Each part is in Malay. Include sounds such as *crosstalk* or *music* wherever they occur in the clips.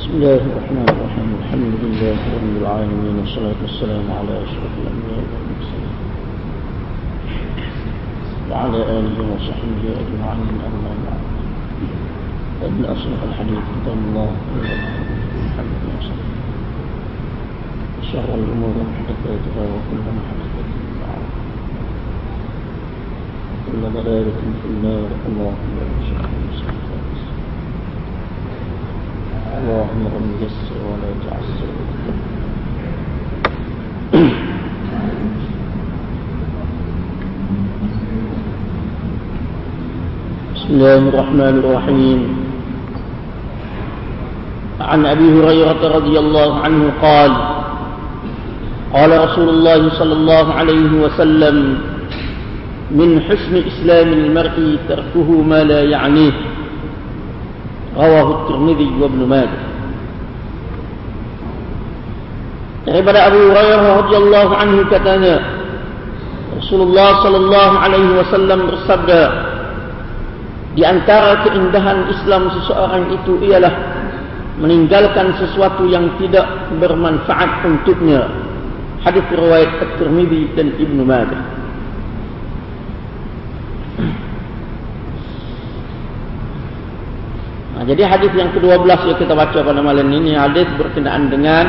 بسم الله الرحمن الرحيم. الحمد لله رب العالمين والصلاة والسلام على أشرف الأنبياء والمرسلين. وعلى آله وصحبه أجمعين أما بعد. فإن أصلح الحديث كتاب الله محمد وسلم وشر الأمور محدثاتها وكل محدثة بدعة. وكل ضلالة في النار. اللهم لا اللهم رب يسر ولا تعسر بسم الله الرحمن الرحيم. عن أبي هريرة رضي الله عنه قال قال رسول الله صلى الله عليه وسلم من حسن إسلام المرء تركه ما لا يعنيه. رواه الترمذي وابن ماجه عبد أبي هريرة رضي الله عنه كتانا رسول الله صلى الله عليه وسلم Di antara keindahan Islam seseorang itu ialah meninggalkan sesuatu yang tidak bermanfaat untuknya. Hadis riwayat At-Tirmidzi dan Ibnu Majah. Jadi hadis yang ke-12 yang kita baca pada malam ini hadis berkenaan dengan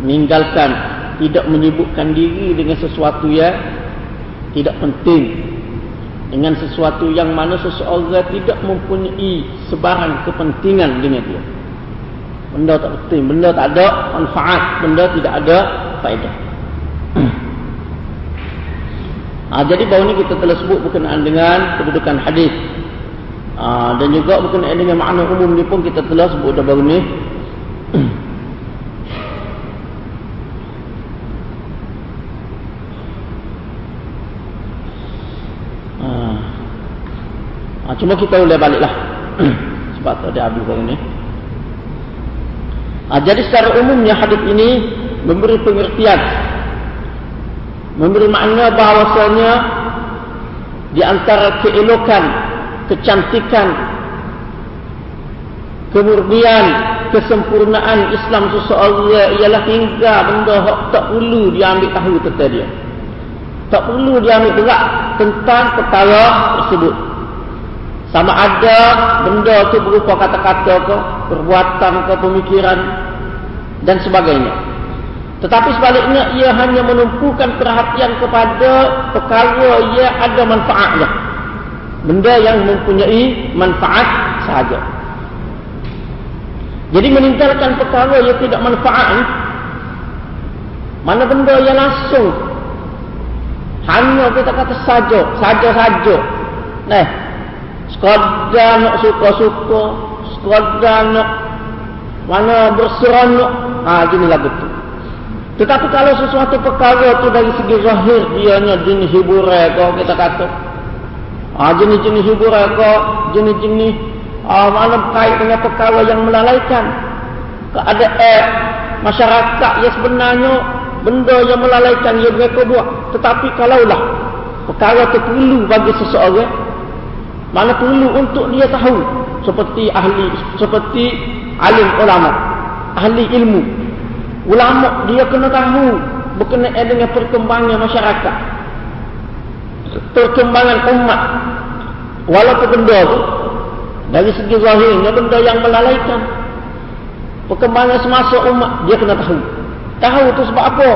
meninggalkan tidak menyibukkan diri dengan sesuatu yang tidak penting dengan sesuatu yang mana seseorang tidak mempunyai sebarang kepentingan dengan dia. Benda tak penting, benda tak ada manfaat, benda tidak ada faedah. Nah, *clears throat* jadi bahawa ini kita telah sebut berkenaan dengan kedudukan hadis Aa, dan juga berkenaan dengan makna umum ni pun kita telah sebut dah baru ni. *coughs* Aa, cuma kita boleh baliklah. *coughs* Sebab tu dia habis baru ni. Aa, jadi secara umumnya hadis ini memberi pengertian memberi makna bahawasanya di antara keelokan kecantikan, kemurnian, kesempurnaan Islam seseorang ialah hingga benda yang tak perlu dia ambil tahu tentang dia. Tak perlu dia ambil berat tentang perkara tersebut. Sama ada benda itu berupa kata-kata ke, perbuatan ke, pemikiran dan sebagainya. Tetapi sebaliknya ia hanya menumpukan perhatian kepada perkara yang ada manfaatnya benda yang mempunyai manfaat sahaja. Jadi meninggalkan perkara yang tidak manfaat ni, mana benda yang langsung hanya kita kata saja, saja-saja. Nah, sekadar nak suka-suka, sekadar nak mana berseronok, ha gini lah betul. Tetapi kalau sesuatu perkara tu dari segi zahir dia nya jenis hiburan kau kita kata Ah jenis-jenis hiburan ke jenis-jenis ah mana berkait dengan perkara yang melalaikan. Keadaan masyarakat yang sebenarnya benda yang melalaikan yang mereka buat. Tetapi kalaulah perkara itu perlu bagi seseorang mana perlu untuk dia tahu seperti ahli seperti alim ulama ahli ilmu. Ulama dia kena tahu berkenaan dengan perkembangan masyarakat perkembangan umat. Walaupun benda itu dari segi zahirnya benda yang melalaikan. Perkembangan semasa umat dia kena tahu. Tahu itu sebab apa?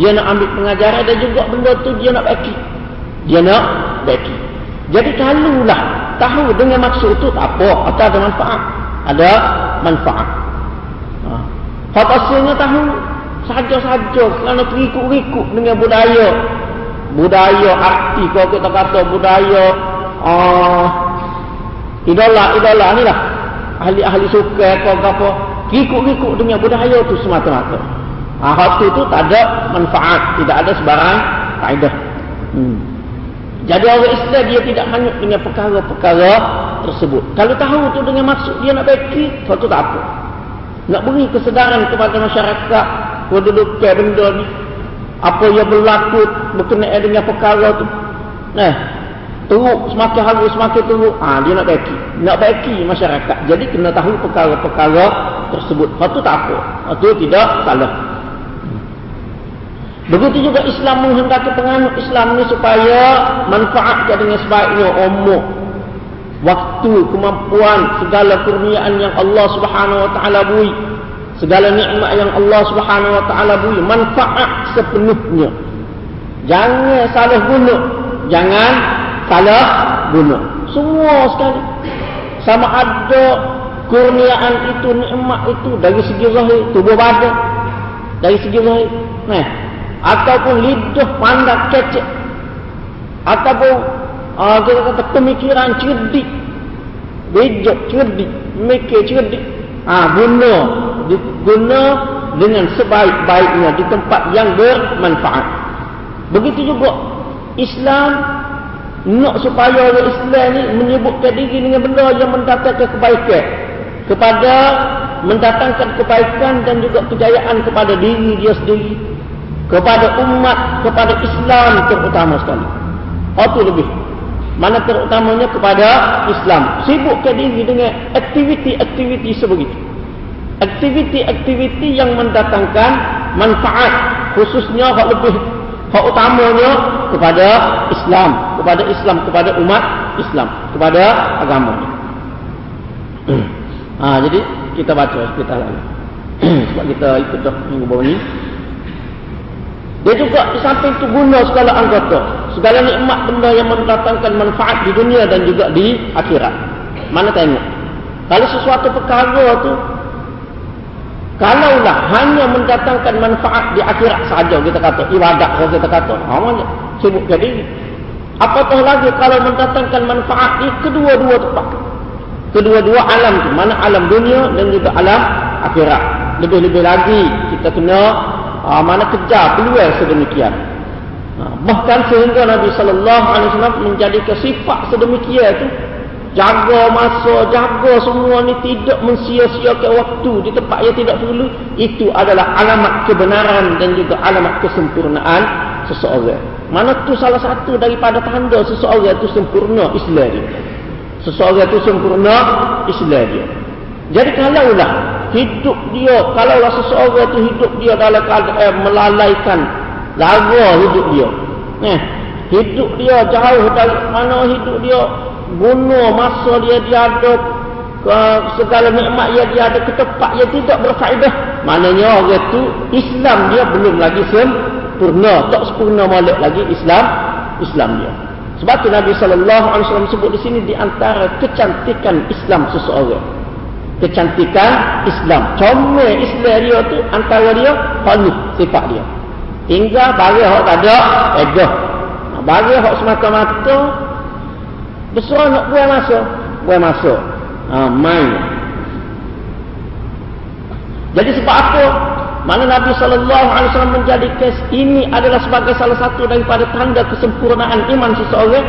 Dia nak ambil pengajaran dan juga benda tu dia nak baiki dia nak baiki jadi kalaulah tahu dengan maksud itu tak apa atau ada manfaat. Ada manfaat. Ha. Tahu saja-saja kerana terikut-ikut dengan budaya budaya arti kalau kita kata budaya uh, idola idola ni lah. Ahli-ahli suka apa apa. Ikut-ikut dengan budaya tu semata-mata. Ah hal tu tu tak ada manfaat tidak ada sebarang kaedah hmm. jadi orang Islam dia tidak hanyut dengan perkara-perkara tersebut. Kalau tahu tu dengan maksud dia nak baiki tu tak apa. Nak beri kesedaran kepada masyarakat kedudukan benda ni apa yang berlaku berkenaan dengan perkara tu. Nah, teruk semakin hari semakin teruk. Ha, dia nak baiki nak baiki masyarakat. Jadi kena tahu perkara-perkara tersebut. Itu tak apa. Itu tidak salah. Begitu juga Islam menghendaki penganut Islam ni supaya manfaatkan dengan sebaiknya. Umur waktu kemampuan segala kurniaan yang Allah Subhanahu wa taala beri segala nikmat yang Allah Subhanahu wa taala beri manfaat sepenuhnya jangan salah guna jangan salah guna. Semua sekali. Sama ada kurniaan itu, nikmat itu dari segi zahir, tubuh badan. Dari segi zahir. Nah, ataupun lidah pandang kecek. Ataupun uh, kita kata pemikiran cerdik. Bijak cerdik. Mikir cerdik. Ah, ha, guna. Guna dengan sebaik-baiknya di tempat yang bermanfaat. Begitu juga Islam nak supaya orang Islam ni menyebutkan diri dengan benda yang mendatangkan kebaikan. Kepada mendatangkan kebaikan dan juga kejayaan kepada diri dia sendiri. Kepada umat kepada Islam terutama sekali. Itu lebih. Mana terutamanya kepada Islam. Sibukkan diri dengan aktiviti-aktiviti sebegitu aktiviti-aktiviti yang mendatangkan manfaat khususnya hak lebih hak utamanya kepada Islam, kepada Islam, kepada umat Islam, kepada agama. *clears throat* ha, jadi kita baca kita lalu. *clears throat* Sebab kita ikut dah minggu bawah ni. Dia juga di samping itu guna segala anggota. Segala nikmat benda yang mendatangkan manfaat di dunia dan juga di akhirat. Mana tengok. Kalau sesuatu perkara tu Kalaulah hanya mendatangkan manfaat di akhirat saja kita kata ibadat saja kita kata, ha mana sibuk jadi. Apatah lagi kalau mendatangkan manfaat di kedua-dua tempat. Kedua-dua alam tu, mana alam dunia dan juga alam akhirat. Lebih-lebih lagi kita kena uh, mana kejar peluang sedemikian. Uh, bahkan sehingga Nabi sallallahu alaihi wasallam menjadikan sifat sedemikian itu jaga masa, jaga semua ni tidak mensia-siakan waktu di tempat yang tidak perlu. Itu adalah alamat kebenaran dan juga alamat kesempurnaan seseorang. Mana tu salah satu daripada tanda seseorang itu sempurna Islam? Dia seseorang itu sempurna Islam. Dia jadi kalaulah hidup dia kalaulah seseorang itu hidup dia dalam keadaan eh, melalaikan lara hidup dia. Eh, hidup dia jauh dari mana hidup dia guna masa dia dia ada ke segala nikmat yang dia ada ke tempat yang tidak berfaedah. Maknanya orang itu Islam dia belum lagi sempurna tak sempurna malik lagi Islam Islam dia. Sebab tu Nabi SAW sebut di sini di antara kecantikan Islam seseorang. Kecantikan Islam. Comel Islam dia tu antara dia panuh sifat dia. Tinggal bagi orang tak ada edah bagi orang semata-mata Bersuara nak buang masa. Buang masa. Ha, main. Jadi sebab apa? Mana Nabi SAW menjadikan ini adalah sebagai salah satu daripada tanda kesempurnaan iman seseorang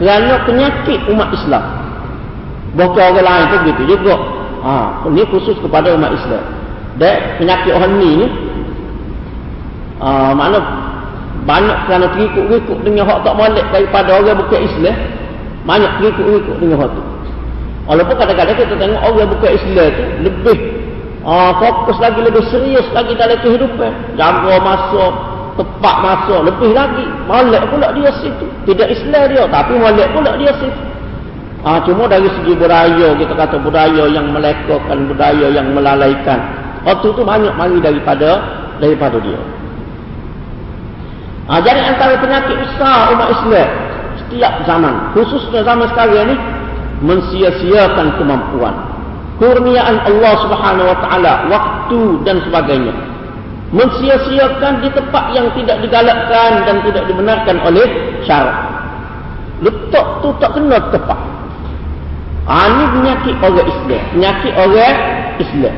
kerana penyakit umat Islam. Bukan orang lain pun begitu juga. Ha, ini khusus kepada umat Islam. Dan penyakit orang ni ni ha, mana banyak kerana terikut-ikut dengan hak tak malik daripada orang bukan Islam banyak ikut-ikut dengan hati. Walaupun kadang-kadang kita tengok orang bukan Islam tu lebih uh, fokus lagi, lebih serius lagi dalam kehidupan. Jaga masa, tepat masa, lebih lagi. Malik pula dia situ. Tidak Islam dia, tapi malik pula dia situ. Uh, cuma dari segi budaya, kita kata budaya yang melekotkan, budaya yang melalaikan. Waktu tu banyak mari daripada daripada dia. Uh, jadi antara penyakit besar umat Islam setiap zaman khususnya zaman sekarang ini mensia-siakan kemampuan kurniaan Allah Subhanahu wa taala waktu dan sebagainya. Mensia-siakan di tempat yang tidak digalakkan dan tidak dibenarkan oleh syarak. Letak tu tak kena tepat ha, ini penyakit orang Islam penyakit orang Islam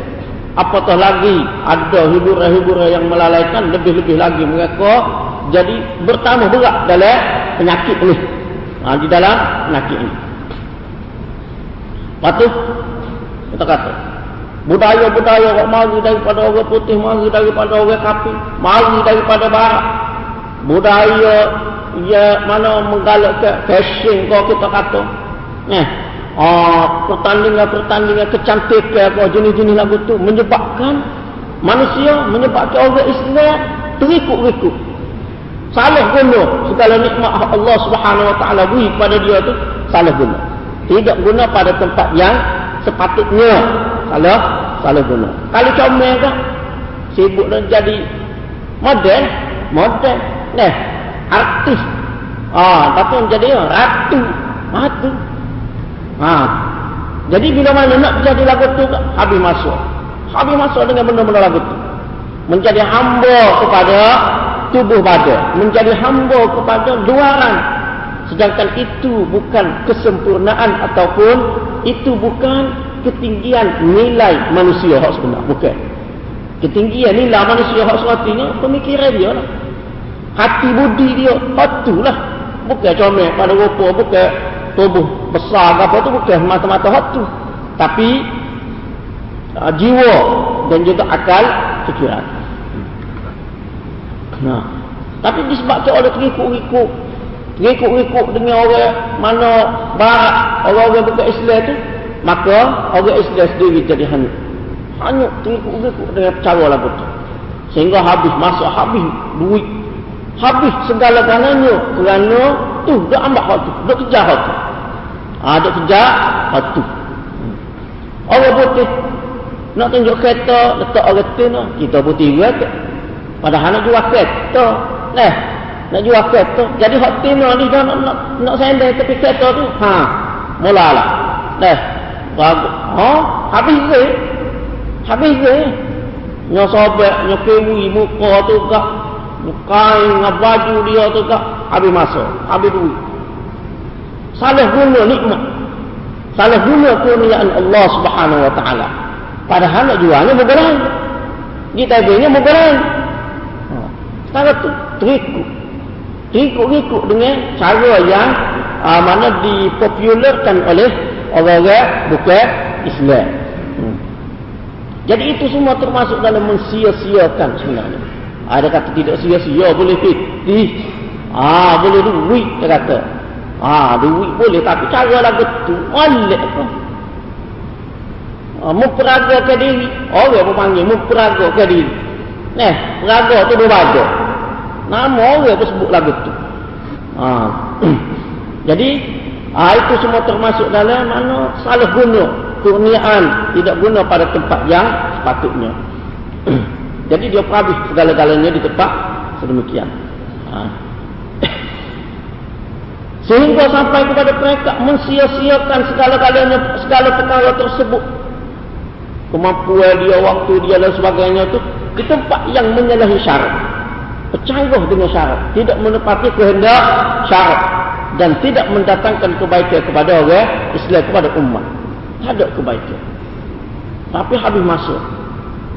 apatah lagi ada hiburan-hiburan yang melalaikan lebih-lebih lagi mereka jadi bertambah berat dalam penyakit ini ha, di dalam penyakit ini. Lepas tu, kita kata, budaya-budaya orang mari daripada orang putih, mari daripada orang kapi, mari daripada barat. Budaya ya mana menggalakkan fashion kau kita kata. Eh, ah pertandingan-pertandingan kecantikan apa jenis-jenis lagu tu menyebabkan manusia menyebabkan orang Islam terikut-ikut. Salah guna segala nikmat Allah Subhanahu Wa Taala beri pada dia tu salah guna. Tidak guna pada tempat yang sepatutnya. Salah salah guna. Kalau comel kan sibuk dan jadi model, model. Nah, artis. Ah, tapi jadi ratu. Ratu. Ah. Jadi bila mana nak jadi lagu tu habis masuk. Habis masuk dengan benda-benda lagu tu. Menjadi hamba kepada tubuh badan. Menjadi hamba kepada luaran. Sedangkan itu bukan kesempurnaan ataupun itu bukan ketinggian nilai manusia hak sebenar. Bukan. Ketinggian nilai manusia hak sebenarnya pemikiran dia lah hati budi dia lah bukan comel pada rupa bukan tubuh besar ke apa tu bukan mata-mata hati tapi uh, jiwa dan juga akal fikiran nah. Tapi disebabkan oleh terikut-ikut terikut-ikut dengan orang mana barat orang-orang bukan Islam tu maka orang Islam sendiri jadi hanyut. Hanyut terikut-ikut dengan cara lagu tu. Sehingga habis masa habis duit habis segala-galanya kerana tu dah ambil hak tu dah kejar hak tu ha, dah kejar hak tu orang putih. Nak tunjuk kereta letak orang tu. No. kita putih juga ke? Padahal nak jual kereta. Nah nak jual kereta. Jadi hak tu no, dah nak, nak, nak sendai tepi kereta tu. Ha mulalah. Dah bagus. Ha habis ke? Habis ke? Nyo sobek nyo kewi muka tu kain dengan baju dia tu tak habis masa habis duit salah guna nikmat. Salah guna kurniaan Allah subhanahu wa ta'ala. Padahal nak jualnya bergerak kita berinya bergerak cara tu terikut. Terikut-ikut dengan cara yang uh, mana dipopularkan oleh orang-orang bukan Islam. Hmm. jadi itu semua termasuk dalam mensia-siakan sebenarnya. Ada kata tidak sia-sia boleh. Fitih. Ah boleh duit dia kata. Ah duit boleh tapi cara lagu tu molek tu. Ah memperaga ke diri. Orang pun panggil memperaga ke diri. Nah, peraga tu berbada. Nama orang pun sebut lagu tu. Ah. Jadi ah itu semua termasuk dalam mana salah guna kurniaan tidak guna pada tempat yang sepatutnya. *clears throat* Jadi dia perhabis segala-galanya di tempat sedemikian. Ha. *clears throat* Sehingga sampai kepada mereka mensia-siakan segala-galanya, segala perkara tersebut. Kemampuan dia, waktu dia dan sebagainya itu di tempat yang menyalahi syarat. Percaya dengan syarat. Tidak menepati kehendak syarat. Dan tidak mendatangkan kebaikan kepada orang Islam, kepada umat. Tak ada kebaikan. Tapi habis masuk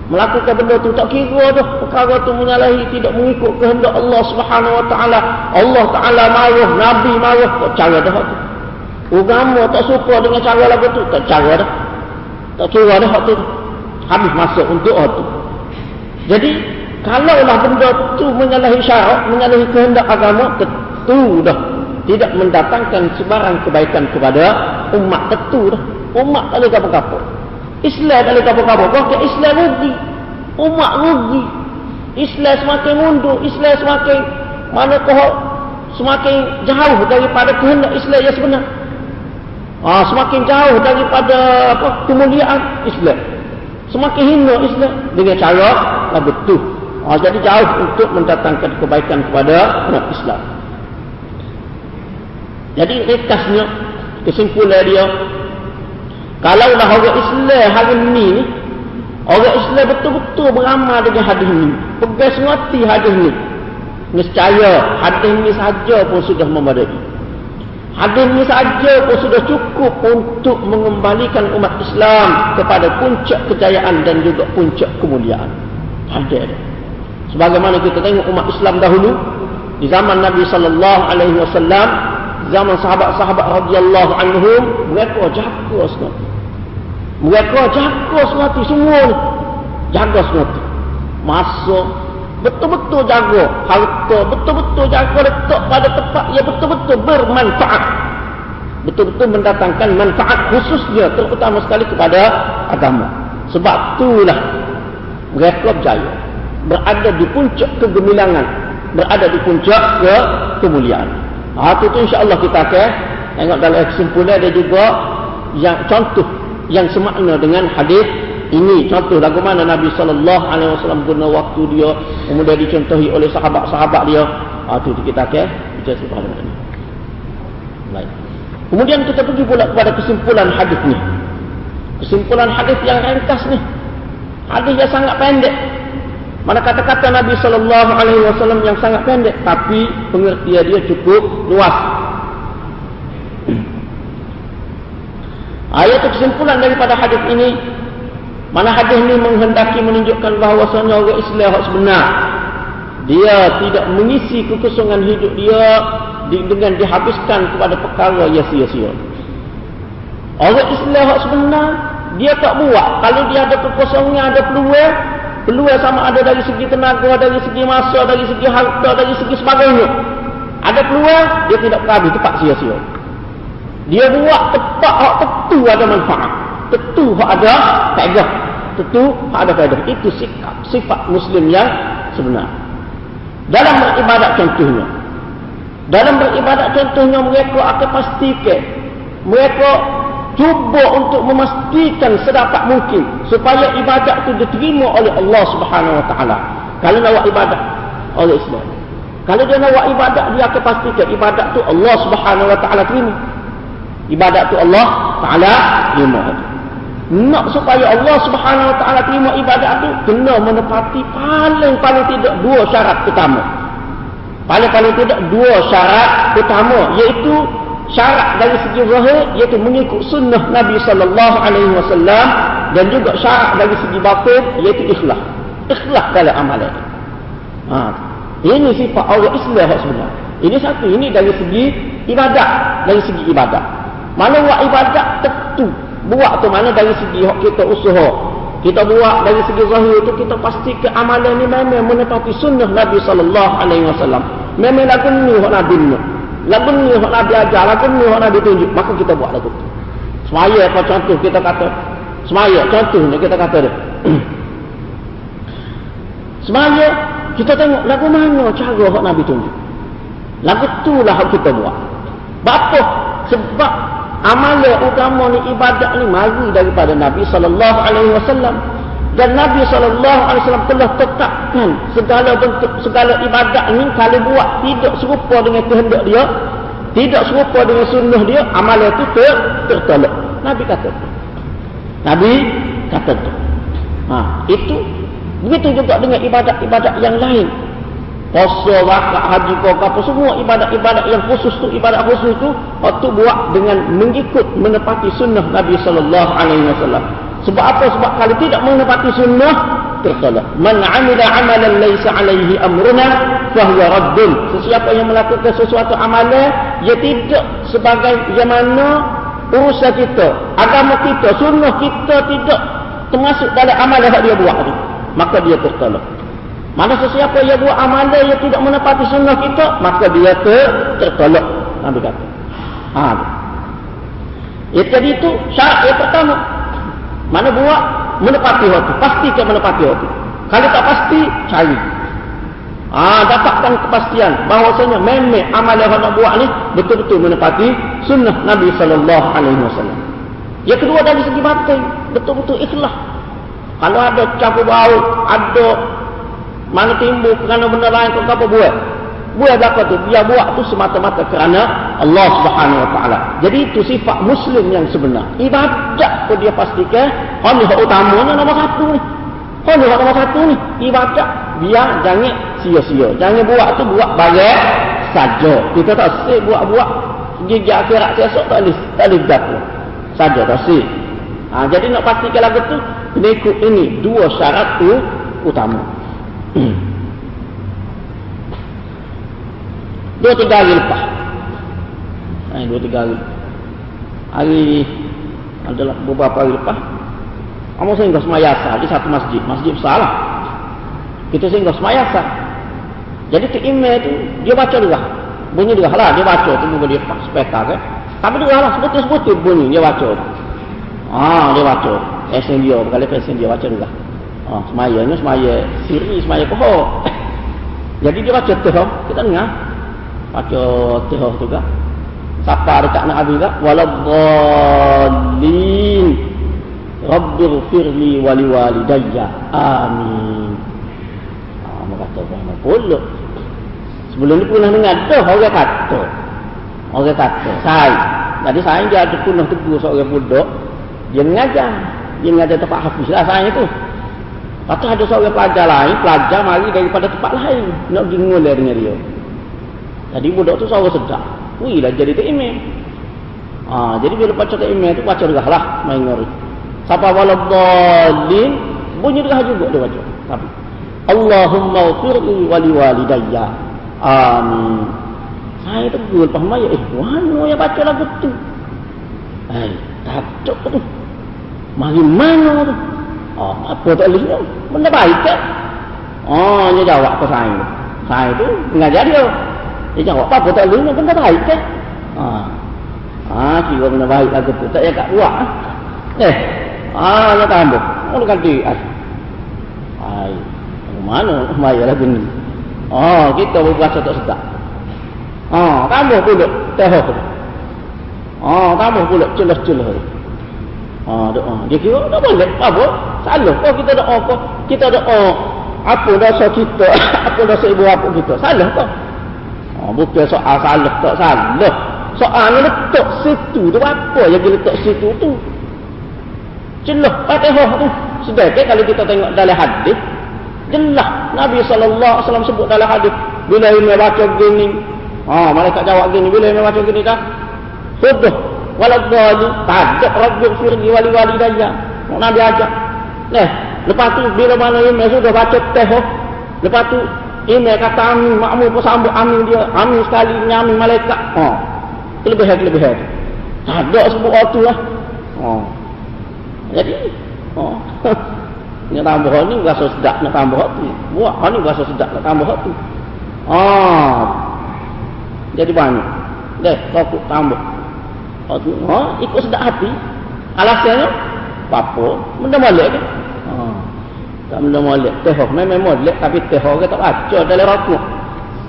melakukan benda tu tak kira dah. Perkara tu menyalahi tidak mengikut kehendak Allah Subhanahu wa taala. Allah taala marah nabi marah tak cara dah tu. Agama tak suka dengan cara lagu tu tak cara dah. Tak kira dah tu. Habis masuk untuk tu. Jadi kalau lah benda tu menyalahi syarat menyalahi kehendak agama tentu dah. Tidak mendatangkan sebarang kebaikan kepada umat tentu dah. Umat tak boleh kapal-kapal Islam boleh kapal-kapal. Kau Islam rugi. Umat rugi. Islam semakin mundur. Islam semakin mana kau semakin jauh daripada kehendak Islam yang sebenar. Ah, semakin jauh daripada apa kemuliaan Islam. Semakin hina Islam dengan cara lah betul. Ah, jadi jauh untuk mendatangkan kebaikan kepada umat Islam. Jadi ringkasnya kesimpulan dia kalau dah orang Islam hari ni ni, orang Islam betul-betul beramal dengan hadis ni. Pegang semati hadis ni. Nescaya hadis ni saja pun sudah memadai. Hadis ni saja pun sudah cukup untuk mengembalikan umat Islam kepada puncak kejayaan dan juga puncak kemuliaan. Ada. Sebagaimana kita tengok umat Islam dahulu di zaman Nabi sallallahu alaihi wasallam, zaman sahabat-sahabat radhiyallahu anhum, mereka jaga sekali. Mereka jaga semua semua ni. Jaga semua tu. Masuk Betul-betul jaga harta, betul-betul jaga letak pada tempat yang betul-betul bermanfaat. Betul-betul mendatangkan manfaat khususnya terutama sekali kepada agama. Sebab itulah mereka berjaya. Berada di puncak kegemilangan. Berada di puncak ke kemuliaan. Ha, itu tu insyaAllah kita akan tengok dalam kesimpulan ada juga yang contoh yang semakna dengan hadis ini contoh lagu mana Nabi sallallahu alaihi wasallam guna waktu dia kemudian dicontohi oleh sahabat-sahabat dia. Ah tu kita ke kita sebut ini. Baik. Kemudian kita pergi pula kepada kesimpulan hadis ni. Kesimpulan hadis yang ringkas ni. Hadis yang sangat pendek. Mana kata-kata Nabi sallallahu alaihi wasallam yang sangat pendek tapi pengertian dia cukup luas. Ayat kesimpulan daripada hadis ini mana hadis ini menghendaki menunjukkan bahawasanya orang Islam yang sebenar. Dia tidak mengisi kekosongan hidup dia dengan dihabiskan kepada perkara yang sia-sia. Orang Islam yang sebenar, dia tak buat. Kalau dia ada kekosongan, ada peluang, peluang sama ada dari segi tenaga, dari segi masa, dari segi harta, dari segi sebagainya. Ada peluang, dia tidak berhabis tempat sia-sia. Dia buat tempat hak tentu ada manfaat. Tentu ada faedah. Tentu ada faedah. Itu sikap sifat muslim yang sebenar. Dalam beribadat contohnya. Dalam beribadat contohnya mereka akan pastikan mereka cuba untuk memastikan sedapat mungkin supaya ibadat itu diterima oleh Allah Subhanahu Wa Taala. Kalau nak buat ibadat oleh Islam. Kalau dia nak buat ibadat dia akan pastikan ibadat tu Allah Subhanahu Wa Taala terima ibadat tu Allah Taala terima nak supaya Allah Subhanahu Wa Taala terima ibadat itu kena menepati paling paling tidak dua syarat utama. Paling paling tidak dua syarat utama iaitu syarat dari segi zahir iaitu mengikut sunnah Nabi sallallahu alaihi wasallam dan juga syarat dari segi batin iaitu ikhlas. Ikhlas dalam amalan. Ha. Ini sifat orang Islam sebenarnya. Ini satu, ini dari segi ibadat, dari segi ibadat. Mana buat ibadat? Tentu. Buat tu mana dari segi kita usaha. Kita buat dari segi zahir itu kita pasti ke amalan ni memang menepati sunnah Nabi sallallahu alaihi wasallam. Memang lagu ni hak Nabi ni. Lagu ni hak Nabi ajar lagu ni hak Nabi tunjuk. Maka kita buat lagu tu. Semaya apa contoh kita kata? Semaya contohnya kita kata dia. *clears throat* Semaya kita tengok lagu mana cara hak Nabi tunjuk. Lagu tu lah hak kita buat. Bapa sebab amalan utama ni ibadat ni mari daripada Nabi sallallahu alaihi wasallam. Dan Nabi sallallahu alaihi wasallam telah tetapkan segala bentuk segala ibadat ni kalau buat tidak serupa dengan kehendak dia tidak serupa dengan sunnah dia amalan itu ter tertolak. Nabi kata Nabi kata tu. Ha, itu begitu juga dengan ibadat-ibadat yang lain puasa, zakat, haji, kau apa semua ibadat-ibadat yang khusus tu, ibadat khusus tu, waktu buat dengan mengikut menepati sunnah Nabi sallallahu alaihi wasallam. Sebab apa? Sebab kalau tidak menepati sunnah tersalah. Man 'amila 'amalan laysa 'alaihi amruna fahuwa raddun. Sesiapa yang melakukan sesuatu amalan ia tidak sebagai yang mana urusan kita, agama kita, sunnah kita tidak termasuk dalam amalan yang dia buat maka dia tertolak. Mana sesiapa yang buat amalan yang tidak menepati sunnah kita, maka dia ter tertolak. Nabi kata. Ha. Ya, jadi itu syarat yang pertama. Mana buat menepati waktu. Pastikan menepati waktu. Kalau tak pasti, cari. Ah, ha, dapatkan kepastian bahawasanya memang amalan yang nak buat ni betul-betul menepati sunnah Nabi sallallahu alaihi wasallam. Yang kedua dari segi batin, betul-betul ikhlas. Kalau ada campur bau, ada mana timbul kerana benda lain kau apa buat? Buat apa tu? Dia buat tu semata-mata kerana Allah Subhanahu Wa Taala. Jadi itu sifat Muslim yang sebenar. Ibadat pun dia pastikan. Ni hak utamanya nombor satu ni. Ni hak nombor satu ni. Ibadat. Biar jangan sia-sia. Jangan buat tu buat bagai saja. Kita tak sih buat-buat. Gigi akhirat esok tak boleh. Tak boleh berapa. Saja tak sih. Ha, jadi nak pastikan lagu tu. Kena ikut ini. Dua syarat tu utama. Hmm. Dua tiga hari lepas. Eh, dua tiga hari. Hari adalah beberapa hari lepas. Kamu saya enggak semayasa di satu masjid. Masjid besar lah. Kita singgah semaya sah. Jadi tu email tu dia baca juga. Bunyi juga lah dia baca tu bukan dia spekar kan. Tapi juga lah sebetul-sebetul bunyi dia baca. Ah dia baca. Esen dia berkali pesen dia baca juga. Ah semaya ni semaya siri semaya pohon. Jadi dia baca tu kita dengar. Baca tu juga. Siapa dekat habis tak? Waladhalin. Rabbir firli wali walidayya. Amin. Ah, mereka kata Muhammad puluk. Sebelum ni pernah dengar dah orang kata. Orang kata, saya. Jadi saya dia ada punah tegur seorang budak. Dia mengajar. Dia mengajar tempat hafiz lah saya tu. Lepas ada seorang pelajar lain, pelajar mari daripada tempat lain. Nak pergi ngulai dengan dia. Jadi budak tu seorang sedap. Wih lah jadi tak email. Ha, jadi bila baca tak email tu baca dah lah main ngori. Siapa waladhalin bunyi dah juga dia baca. Tapi Allahumma ufirli wali walidayya. Amin. Saya tegur lepas maya. Eh, mana yang baca lagu tu? Hai, tak tu. Mari mana tu? Oh, apa tak boleh Benda baik kan? Oh, dia jawab ke saya. Saya tu mengajar dia. Dia jawab apa tak boleh benda baik kan? Ha. Ha, kira benda baik lagu tu. Tak payah kat luar. Eh. Ha, dia tambah. Mana ganti? Hai. Mana bayar lagu ni? Oh, kita berpuasa tak sedap. Ha, tambah. Teh tu. Ha, tambah pula celah-celah. Ha, doa. Dia kira tak boleh. Apa? Salah. Oh, kita doa apa? Kita doa apa dosa kita? *laughs* apa dosa ibu apa kita? Salah tak? Oh, bukan soal salah tak salah. Soal ni letak situ tu apa yang dia letak situ tu? Jelas Fatihah tu. Sedangkan kalau kita tengok dalam hadis, jelas Nabi SAW sebut dalam hadis bila ini baca gini, ha, malaikat jawab gini, bila ini baca gini dah, sudah waladhali tajak rabbi firli wali wali daya. Nabi ajak. Nah, lepas tu bila mana ini sudah baca teh, lepas tu ini kata amin, makmur pun sambut amin dia. Amin sekali, amin malaikat. Ha. Kelebihan, kelebihan. Ada sebut waktu lah. Ha. Jadi, *laughs* ha. Nak tambah ni rasa sedap nak tambah tu. Buat ha, ni rasa sedap nak tambah tu. Ha. Jadi banyak. Deh, takut tambah. Ha, tu, ha, ikut sedap hati. Alasannya, apa? Benda balik kan? tak benda molek. Tehok memang molek tapi tehok kita tak baca dalam rokok.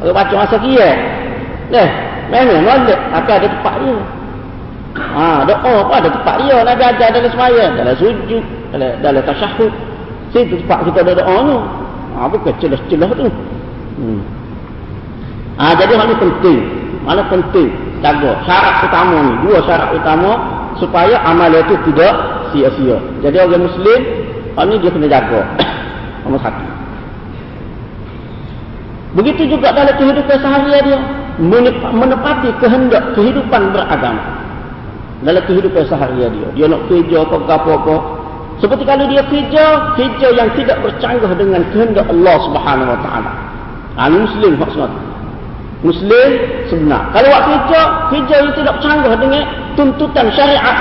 Orang baca masa kia deh memang molek tapi ada tempat dia. Ha doa apa ada tempat dia. Nabi ajar dalam semaya dalam sujud dalam, dalam tasyahud. Situ tempat kita ada doa tu. Ha bukan celah-celah tu. Hmm. ha jadi hal ni penting. Mana penting jaga syarat utama ni dua syarat utama supaya amal itu tidak sia-sia jadi orang muslim ni dia kena jaga *coughs* Nomor satu. Begitu juga dalam kehidupan seharian dia. Menepati kehendak kehidupan beragama. Dalam kehidupan seharian dia. Dia nak kerja apa apa apa. Seperti kalau dia kerja, kerja yang tidak bercanggah dengan kehendak Allah Subhanahu Wa Taala. Ini Muslim maksudnya. Muslim sebenar. Kalau buat kerja, kerja yang tidak bercanggah dengan tuntutan syariat.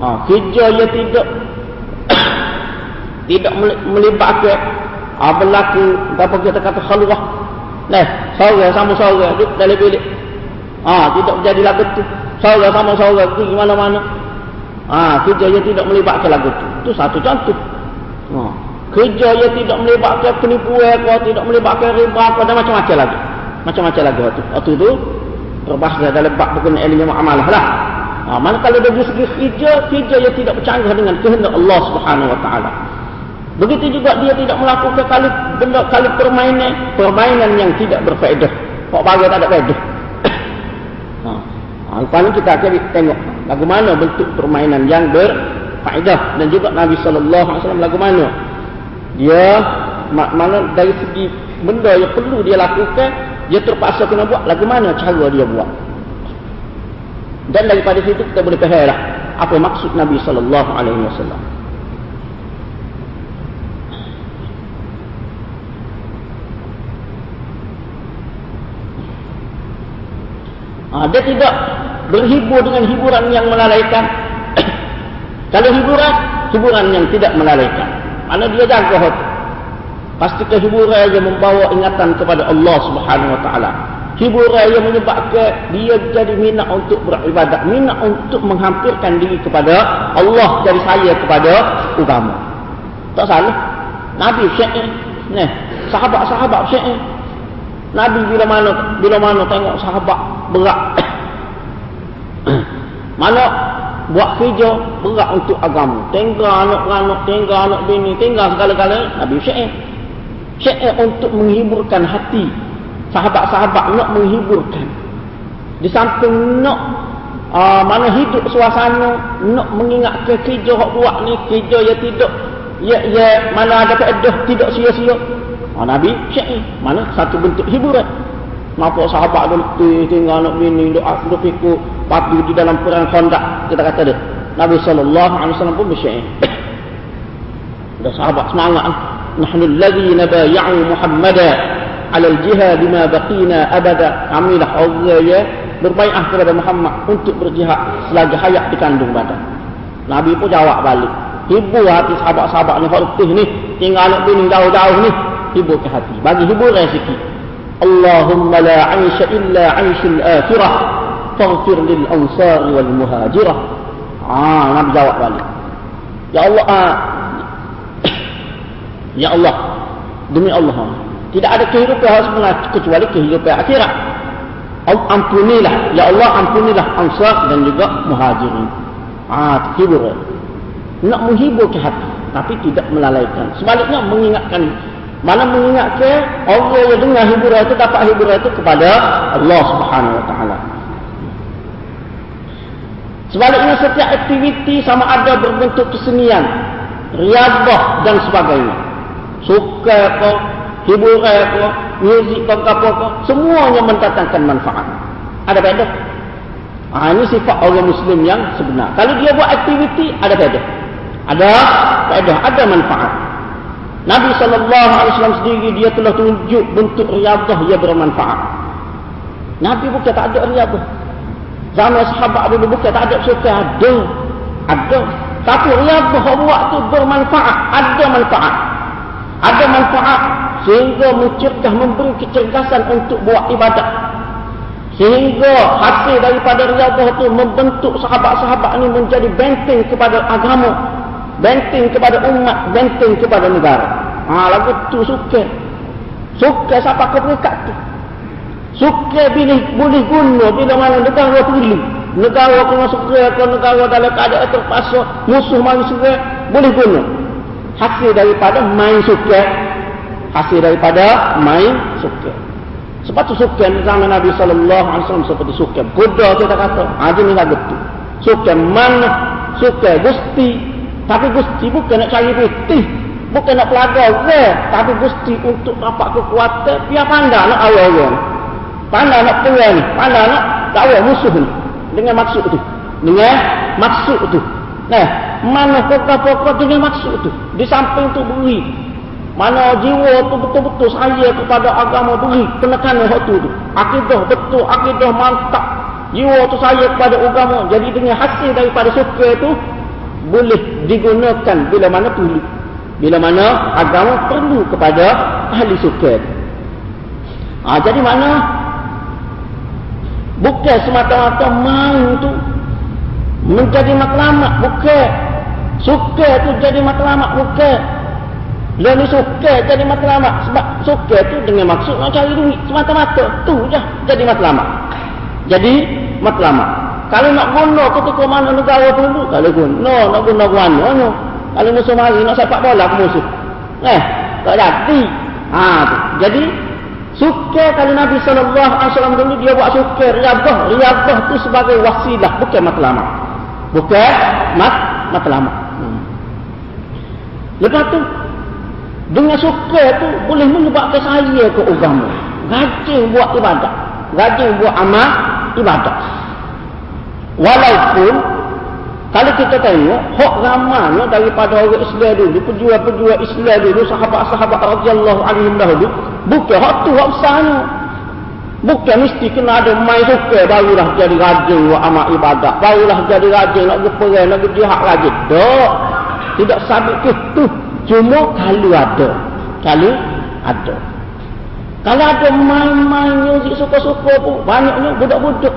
Ha, kerja yang tidak *coughs* tidak melibatkan ah, berlaku apa kita kata khalwah nah seorang sama seorang duduk dalam bilik. Ah tidak menjadi lagu tu. Seorang sama seorang pergi mana-mana. Ah kerja yang tidak melibatkan lagu tu. Itu satu contoh. Ah, kerja yang tidak melibatkan penipuan atau tidak melibatkan riba apa dan macam-macam lagi macam-macam lagi waktu waktu itu berbahasa dalam bab bukan ilmu muamalah lah Ah, mana kalau dari segi kerja, kerja yang tidak bercanggah dengan kehendak Allah Subhanahu Wa Taala. Begitu juga dia tidak melakukan kali benda kali permainan permainan yang tidak berfaedah. Kok bagi tak ada faedah. *coughs* ha. Ha, ini kita akan tengok bagaimana bentuk permainan yang berfaedah dan juga Nabi sallallahu alaihi wasallam dia mana dari segi benda yang perlu dia lakukan dia terpaksa kena buat lagu mana cara dia buat dan daripada situ kita boleh faham lah apa maksud Nabi sallallahu alaihi wasallam Ha, dia tidak berhibur dengan hiburan yang melalaikan. *coughs* Kalau hiburan, hiburan yang tidak melalaikan. Mana dia jaga hati. Pasti kehiburan yang membawa ingatan kepada Allah Subhanahu Wa Taala. Hiburan yang menyebabkan dia jadi minat untuk beribadat, minat untuk menghampirkan diri kepada Allah dari saya kepada agama. Tak salah. Nabi syair. Nah, sahabat-sahabat syair. Nabi bila mana bila mana tengok sahabat berat. *coughs* mana buat kerja berat untuk agama. Tinggal anak-anak, tinggal anak bini, tinggal segala-galanya. Nabi syair syair untuk menghibur,kan hati. Sahabat-sahabat nak menghiburkan. Di samping nak uh, mana hidup suasana nak mengingat ke kerja hak buat ni kerja ya tidak ya ya mana ada keedah tidak sia-sia. Oh, Nabi syair mana satu bentuk hiburan Mampu sahabat dia tinggal nak bini, dia fikir pati di dalam perang kandak Kita kata dia. Nabi SAW pun bersyair. *coughs* Dah sahabat semangat. Nahnu alladhi nabaya'u Muhammada ala al-jihad ma baqina abada. Kami lah Allah ya berbaikah kepada Muhammad untuk berjihad selagi hayat di kandung badan. Nabi pun jawab balik. Hibur hati sahabat-sahabat ni, hati ni, tinggal nak bini jauh-jauh ni, hibur ke hati. Bagi hibur rezeki. sikit. Aisha illa aishul akhirah faghfir lil ansar wal muhajirah. Ah Nabi jawab balik. Ya Allah ah, *coughs* Ya Allah Demi Allah. Tidak ada kehidupan harus kecuali kehidupan akhirat. Ampunilah. Ya Allah ampunilah Ansar dan juga Muhajirin. Ah, terhibur. Nak menghibur ke hati Tapi tidak melalaikan. Sebaliknya mengingatkan Mana mengingatkan Orang yang dengar hiburan itu Dapat hiburan itu kepada Allah subhanahu wa ta'ala Sebaliknya setiap aktiviti sama ada berbentuk kesenian, riadah dan sebagainya suka ke, hiburan ke, muzik ke, apa ke, semuanya mendatangkan manfaat. Ada beda? Ha, ini sifat orang Muslim yang sebenar. Kalau dia buat aktiviti, ada beda. Ada beda, ada manfaat. Nabi SAW sendiri dia telah tunjuk bentuk riadah yang bermanfaat. Nabi bukan tak ada riadah. Zaman sahabat dulu bukan tak ada suka ada. Ada. Tapi riadah buat tu bermanfaat. Ada manfaat ada manfaat sehingga mencegah memberi kecerdasan untuk buat ibadat sehingga hasil daripada riadah itu membentuk sahabat-sahabat ini menjadi benteng kepada agama benteng kepada umat benteng kepada negara. Ha, lagu tu suka. Suka siapa ke peringkat tu? Suka boleh, boleh guna bila mana negara perlu negara kena suka ke negara dalam keadaan terpaksa musuh manusia boleh guna. Hasil daripada main suka. Hasil daripada main suka. Sebab tu suka zaman Nabi sallallahu alaihi wasallam seperti suka. Kuda kita kata aja ni lagu tu. Suka mana? Suka gusti tapi gusti bukan nak cari putih. Bukan nak pelaga ke tapi gusti untuk dapat kekuatan biar pandai nak awal orang. Pandai nak perang pandai nak dakwah musuh ni. Dengan maksud tu. Dengan maksud tu. Nah mana pokok-pokok dengan maksud tu? Di samping tu beri. Mana jiwa tu betul-betul saya kepada agama beri penekanan hak tu akidah betul akidah mantap. Jiwa tu saya kepada agama. Jadi dengan hasil daripada suka itu boleh digunakan bila mana perlu bila mana agama perlu kepada ahli suka ha, jadi mana bukan semata-mata main tu menjadi matlamat bukan Suka tu jadi matlamat muka. Dia ni suka jadi matlamat. Sebab suka tu dengan maksud nak cari duit. Semata-mata. Tu je jadi matlamat. Jadi matlamat. Kalau nak guna ketika mana negara dulu. Kalau guna nak guna guna. No. Kalau musuh mari nak sepak bola ke musuh. Eh. Tak jadi. Ha, tu. Jadi suka kalau Nabi SAW dulu dia buat suka riabah. Riabah tu sebagai wasilah. Bukan matlamat. Bukan mat matlamat. Lepas tu dengan suka tu boleh menyebabkan saya ke agama. Rajin buat ibadat. Rajin buat amal ibadat. Walaupun kalau kita tengok hak ramanya daripada orang Islam dulu, pejuang-pejuang Islam dulu, sahabat-sahabat radhiyallahu anhum dahulu, bukan hak tu hak besarnya. Bukan mesti kena ada main suka barulah jadi rajin buat amal ibadat. Barulah jadi rajin nak berperang, nak berjihad rajin. Tak. Tidak sabit itu. Cuma kalau ada. Kalau ada. Kalau ada main-main suka-suka pun banyaknya budak-budak.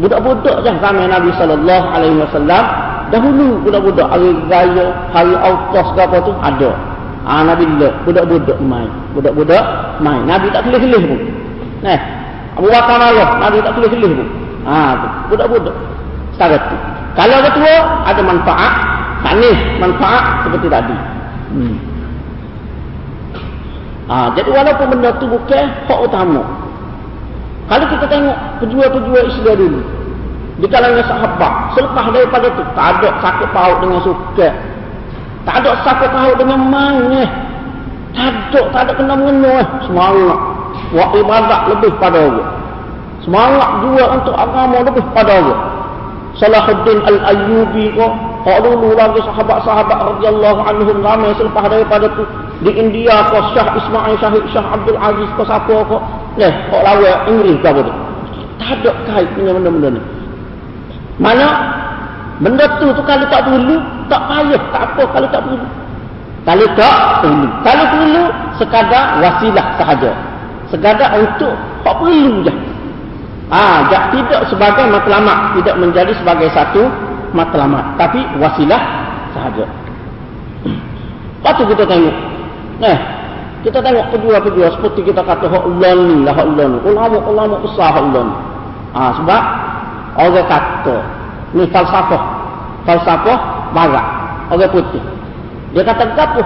Budak-budak je ramai Nabi sallallahu alaihi wasallam dahulu budak-budak hari raya, hari autos ke apa tu ada. Ah Nabi le budak-budak main. Budak-budak main. Nabi tak kelih-kelih pun. Nah, Abu Bakar malah Nabi tak kelih-kelih pun. Ah tu budak-budak. Setakat tu. Kalau ketua ada manfaat, manis manfaat seperti tadi. Hmm. Ah, jadi walaupun benda tu bukan hak utama. Kalau kita tengok pejuang-pejuang Islam dulu. Di kalangan sahabat. Selepas daripada tu. Tak ada sakit paut dengan suka. Tak ada sakit paut dengan main. Tak ada. Tak ada kena-mengena. Semangat. Buat ibadat lebih pada Allah. Semangat juga untuk agama lebih pada Allah. Salahuddin Al-Ayyubi kok. Dulu lagi sahabat-sahabat radhiyallahu anhum ramai selepas daripada tu di India ko Syah Ismail Syahid Syah Abdul Aziz ko siapa ko leh kok lawa Inggeris ke apa tu? Tak ada kait dengan benda-benda ni. Mana benda tu tu kalau tak perlu tak payah tak apa kalau tak perlu kalau tak perlu kalau perlu sekadar wasilah sahaja. Sekadar untuk tak perlu je. Ah tak tidak sebagai matlamat tidak menjadi sebagai satu matlamat tapi wasilah sahaja Lepas tu kita tengok Nah, kita tengok kedua-kedua seperti kita kata hak ulun ni lah hak ulun. Ulama-ulama besar hak ulun. Ah sebab orang kata ni falsafah. Falsafah barat. Orang putih. Dia kata apa?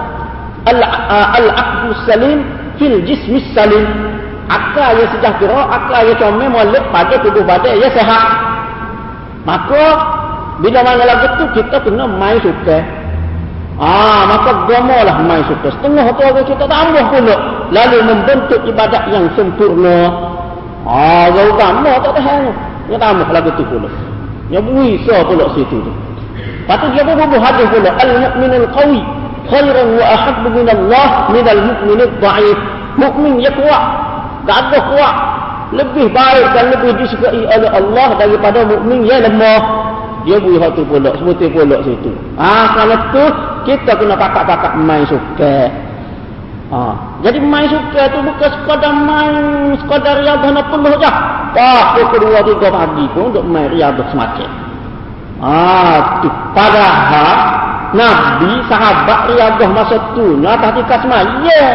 Al-aqdu salim fil jismi salim. Akal yang sejahtera, akal yang comel molek pada tubuh badan yang sehat. Maka bila mana lagu tu kita kena main suka. Ah, maka lah main suka. Setengah tu orang kita tambah pula. Lalu membentuk ibadat yang sempurna. Ah, orang agama tak tahan. Dia tambah lagu tu pula. Dia buisa pula situ tu. Lepas tu dia pun bubuh hadis pula. Al-mu'minul qawi. Khairan wa ahabbu min Allah min al-mu'minul da'if. Mu'min yang kuat. Gagah kuat. Lebih baik dan lebih disukai oleh Allah daripada mukmin yang lemah dia bui hak tu pula sebutir pula situ. Ah kalau tu kita kena pakak-pakak main suka. Ah jadi main suka tu bukan sekadar main sekadar riadah nak penuh je. Tak kedua tiga pagi pun untuk main riadah semacam. Ah tu. Padahal Nabi sahabat riadah masa tu nak ketika semaya ya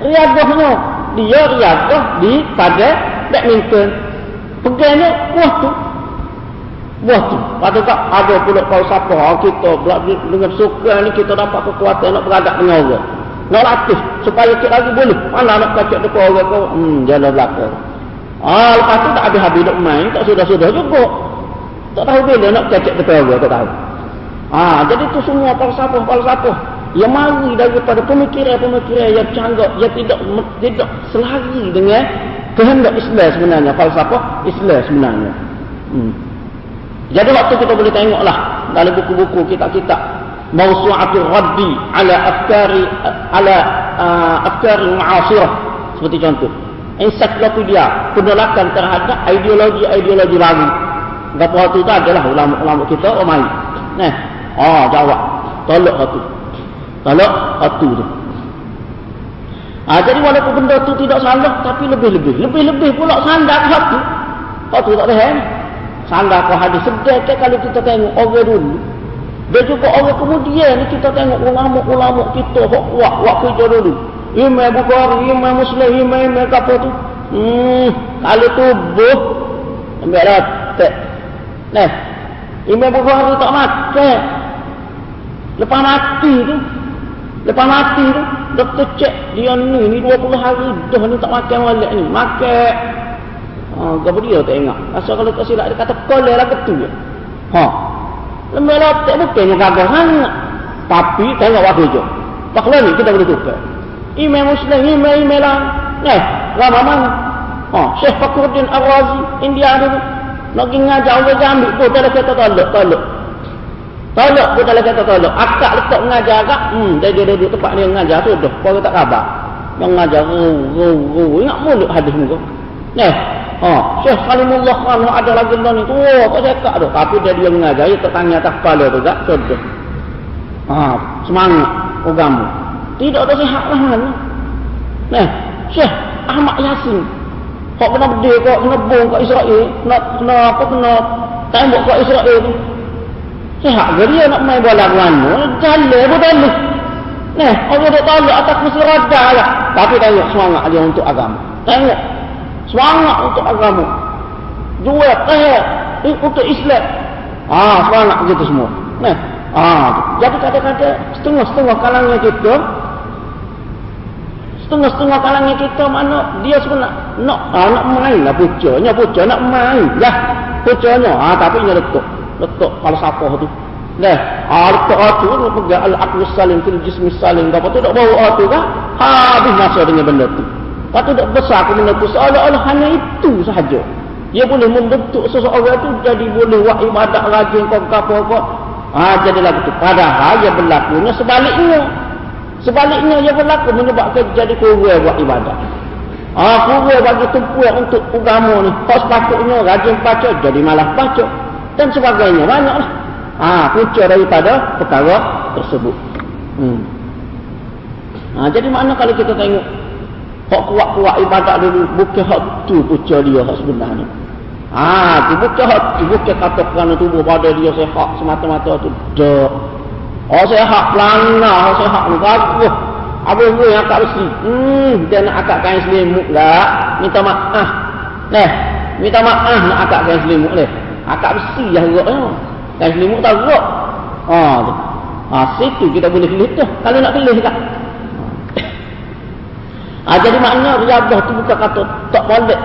riadahnya. Dia riadah di pada badminton. Pegangnya wah tu Buah tu. Pada tak ada pula kau siapa. Ah, kita dengan suka ni kita dapat kekuatan nak beradab dengan orang. Nak latih. Supaya kita lagi boleh. Mana nak kacak depan orang kau. Hmm, jalan belakang. Ah, lepas tu tak habis-habis nak main. Tak sudah-sudah juga. Tak tahu bila nak kacak depan orang. Tak tahu. Ah, jadi tu semua falsafah, falsafah. Yang mari daripada pemikiran-pemikiran yang canggap. Yang tidak tidak selari dengan kehendak Islam sebenarnya. Falsafah Islam sebenarnya. Hmm. Jadi waktu kita boleh tengoklah dalam buku-buku kitab-kitab Mawsu'atul Raddi ala afkari ala uh, afkari ma'asirah seperti contoh ensiklopedia penolakan terhadap ideologi-ideologi baru. Gapa waktu itu adalah ulama-ulama kita omai. Nah, oh jawab. Tolak waktu. Tolak waktu tu. Ah, jadi walaupun benda tu tidak salah tapi lebih-lebih. Lebih-lebih pula sandar waktu. Waktu tak tahan. Sangga kau hadis sedek ke kalau kita tengok orang dulu. Dan juga orang kemudian ni kita tengok ulama-ulama kita hok kuat kuat kerja dulu. Imam Bukhari, Imam Muslim, Imam Imam apa tu? Hmm, kalau tubuh ambil rapat. Nah, Imam Bukhari tak mati. Lepas mati tu, lepas mati tu, doktor cek dia ni, ni 20 hari dah ni tak makan balik ni. Makan Ha, apa dia tak ingat. Asal kalau tak silap dia kata koleh lah ketu je. Ha. Lemah lotek bukannya kagak sangat. Tapi tengok waktu je. Paklah ni kita boleh tukar. Imam Muslim, imam imam lah. Eh, lama mana? Ha, Syekh Fakhruddin Ar-Razi, India tu. Nak pergi ngajar orang jambi pun tak ada kata tolak, tolak. Tolak pun tak ada kata tolak. Akak letak mengajar akak, hmm, dia dia duduk tempat mengajar tu dah. Kau tak khabar. Yang mengajar, ru, ru, ru. Ingat mulut hadis muka. Eh, Ha, Syekh Salimullah Khan ada lagi ni. Oh, kau cakap tu. Tapi dia dia mengajar, dia tertanya atas kepala tu tak? Sudah. Ha, semangat agama. Tidak ada sihat lah mana. Nah, Syekh Ahmad Yasin. Kok kena berdiri, kok kena bong kat Israel. Kena, kena apa, kena tembok kat Israel tu. Sihat ke dia nak main bola mana? Jalan pun tak Nah, Allah tak tahu atas mesti rada lah. Tapi tengok semangat dia untuk agama. Tengok. Semangat untuk agama. Dua, eh, untuk Islam. Ah, semangat begitu semua. Nah, ah, jadi kadang-kadang setengah-setengah kalangan kita setengah-setengah kalangan kita mana dia sebenarnya nak ah, nak main lah pucanya puca nak main lah pucanya ah tapi nya letuk letuk falsafah tu Nah, alqa tu ni pegang al-aql salim fil jism salim. Apa tu tak bawa tu kan? Habis masa dengan benda tu. Lepas tak besar ke benda tu seolah-olah hanya itu sahaja. Dia boleh membentuk seseorang tu jadi boleh buat ibadat rajin kau apa apa. Ha jadilah betul. Padahal dia berlakunya sebaliknya. Sebaliknya dia berlaku menyebabkan jadi kurang buat ibadat. Ha, kurang bagi tumpuan untuk agama ni. Kau sepatutnya rajin baca jadi malah baca dan sebagainya. Banyaklah. Ah, ha, punca daripada perkara tersebut. Hmm. Ha, jadi mana kalau kita tengok hak kuat-kuat ibadat dulu bukan hak tu punca dia hak sebenarnya. Ha, tu bukan hak tu bukan kata kerana tubuh pada dia sehat semata-mata tu. Dak. Oh sehat pelana, oh sehat bagus. Apa yang yang akak besi? Hmm, dia nak akak kain selimut lah. Minta maaf. Nah, minta maaf nak akak kain selimut leh. Akak besi lah roknya. Dan selimut tak rok. Ha, tu. ha, situ kita boleh pilih tu. Kalau nak pilih tak. Ha, jadi maknanya riadah tu bukan kata tak boleh.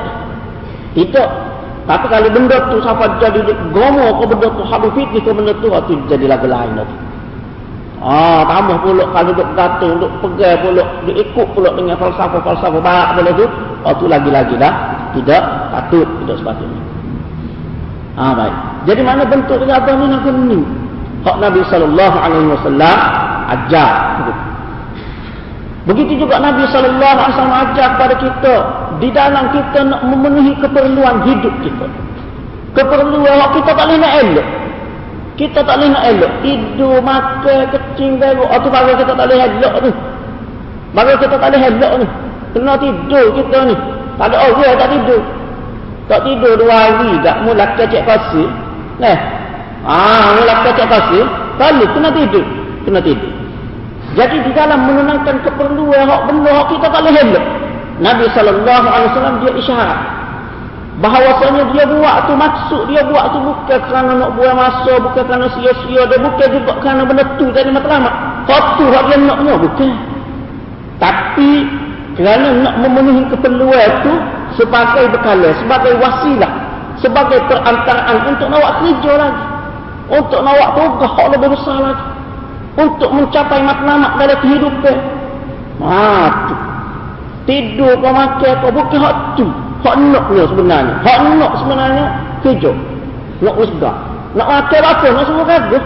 Tidak. Tapi kalau benda tu sampai jadi gomo ke benda tu habu fikir ke benda tu, itu jadi lagu lain tu. Ah, tambah pula kalau duk gantung, duk pegang pula, duk ikut pula dengan falsafah-falsafah barat pula tu, oh tu lagi-lagi dah tidak patut, tidak sepatutnya. Ah, baik. Jadi mana bentuk riadah ni nak ni? Hak Nabi wasallam ajar. Begitu juga Nabi sallallahu alaihi wasallam ajar kepada kita di dalam kita nak memenuhi keperluan hidup kita. Keperluan kita tak boleh nak elok. Kita tak boleh nak elok. Tidur, makan, kecing, beru. Itu bagai kita tak boleh elok ni. Bagai kita tak boleh elok ni. Kena tidur kita ni. Tak ada orang tak tidur. Tak tidur dua hari tak mula kecek pasir. Nah. Ah, mula kecek pasir. Kalau kena tidur. Kena tidur. Jadi di dalam menenangkan keperluan hak benda hak kita tak boleh elok. Nabi sallallahu alaihi wasallam dia isyarat. Bahawasanya dia buat tu maksud dia buat tu bukan kerana nak buang masa bukan kerana sia-sia dia bukan juga kerana benda tu jadi matlamat. Hak tu hak dia naknya bukan. Tapi kerana nak memenuhi keperluan tu sebagai bekala sebagai wasilah sebagai perantaraan untuk nak buat kerja lagi untuk nak buat tugas hak lebih besar lagi untuk mencapai matlamat dalam kehidupan tu tidur kau makan kau bukan hak tu. Hak naknya sebenarnya. Hak nak sebenarnya kerja nak usga nak makan apa nak semua kagum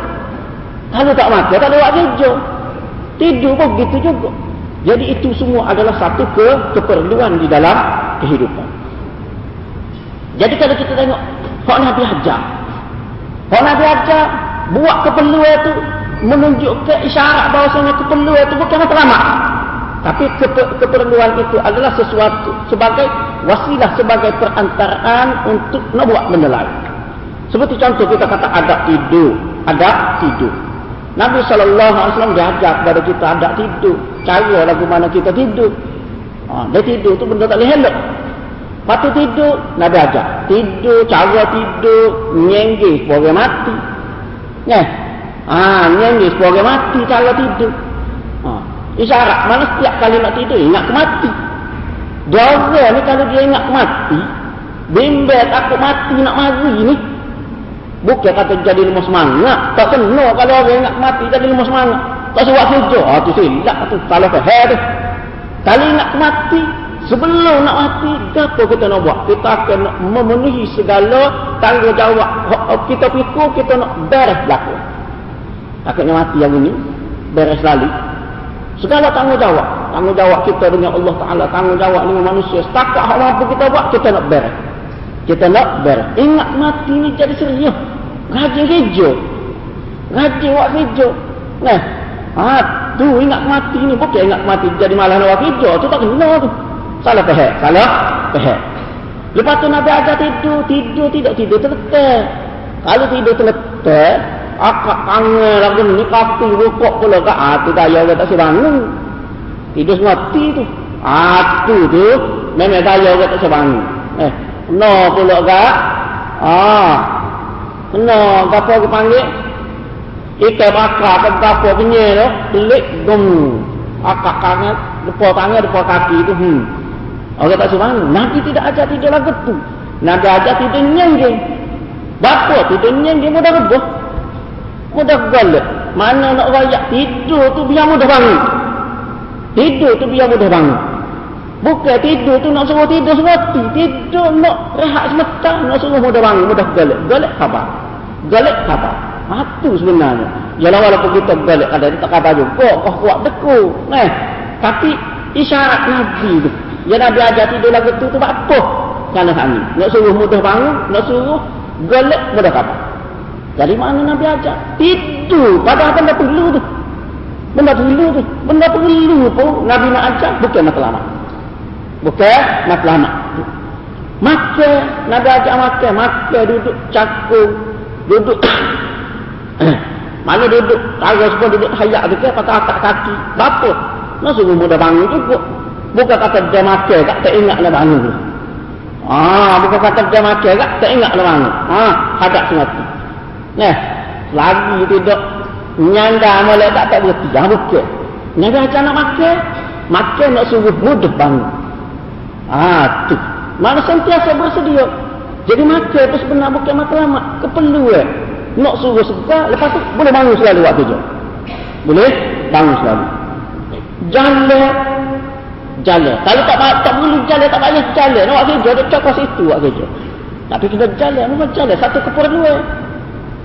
kalau tak makan tak ada buat kerja tidur pun begitu juga. Jadi itu semua adalah satu ke keperluan di dalam kehidupan. Jadi kalau kita tengok hak Nabi ajar. Hak Nabi ajar buat keperluan itu menunjukkan isyarat bahawasanya keperluan itu bukan matlamat tapi keperluan itu adalah sesuatu sebagai wasilah sebagai perantaraan untuk nak buat benda lain. Seperti contoh kita kata adab tidur, adab tidur. Nabi wasallam diajar kepada kita adab tidur. Cara lagu mana kita tidur. Ha, dia tidur tu benda tak boleh elok. Patu tidur, Nabi ajar. Tidur, cara tidur, nyenggih sebagai mati. Ya. Ha, nyenggih sebagai mati cara tidur. Isyarat mana setiap kali nak tidur ingat kemati. Dia ni kalau dia ingat kemati, bimbel takut mati nak mari ni. Bukan kata jadi lemah semangat. Tak kena kalau orang ingat mati jadi lemah semangat. Tak sebab kerja. Ah tu silap tu. Salah faham tu. Kalau ingat mati, sebelum nak mati, apa kita nak buat? Kita akan memenuhi segala tanggungjawab. Kita fikir kita nak beres berlaku. Takutnya mati yang ini, beres lalu. Segala tanggungjawab. Tanggungjawab kita dengan Allah Ta'ala. Tanggungjawab dengan manusia. Setakat hal apa kita buat, kita nak beres. Kita nak beres. Ingat mati ni jadi serius. Gaji hijau. Gaji buat hijau. Nah. Ha, tu ingat mati ni bukan ingat mati jadi malah nak kerja tu tak kena tu salah faham salah faham lepas tu Nabi ajar tidur tidur tidak tidur terletak kalau tidur terletak akak kangen lagu ni kaki rukuk pula kat ah tu daya orang tak sebangun tidur mati tu ah tu tu memang daya orang tak sebangun eh no pula kat ah kena apa aku panggil Ikan bakar ke apa punya tu, pelik gong. Akak kangen, depan tangan, depan kaki tu. Hmm. Orang tak suruh Nabi tidak ajar tidur lagu tu. Nabi ajar tidur nyengging. Bapa tidur nyengging mudah rebuh. Mudah galak. Mana nak rayak tidur tu biar mudah bangun. Tidur tu biar mudah bangun. Bukan tidur tu nak suruh tidur semati. Tidur nak rehat sementara. Nak suruh mudah bangun, mudah galak. Galak apa? Galak apa? Itu sebenarnya. Yalah walaupun kita balik ada tak kata juga, kau kuat deku. Nah, tapi isyarat Nabi tu. Ya Nabi ajar tidur lagu tu tu apa? Kerana kami. Nak suruh mudah bangun, nak suruh gelap mudah kapal. Dari mana Nabi ajar? Tidur. Padahal benda perlu tu. Benda perlu tu. Benda perlu pun Nabi nak ajar. Bukan matlamat. Bukan matlamat. Makan. Nabi ajar makan. Makan duduk cakung. Duduk *coughs* Mana duduk, cara semua duduk hayak tu ke, patah atas kaki. Bapa? Nak suruh muda bangun juga. Bukan kata dia makan tak, tak ingat nak bangun tu. Ah, bukan kata dia makan tak, tak ingat nak bangun. Ah, hadap semua tu. Nah, lagi tidak nyanda mulai tak tak berhenti. Jangan bukan. Nyanda macam nak makan, makan nak suruh muda bangun. Ah, tu. Mana sentiasa bersedia. Jadi makan tu sebenarnya bukan makan lama. Keperluan nak suruh sebentar lepas tu boleh bangun selalu waktu kerja boleh bangun selalu jalan jalan kalau tak tak perlu jalan tak payah jalan nak waktu dia cakap situ waktu kerja tapi kita jalan memang jalan satu keperluan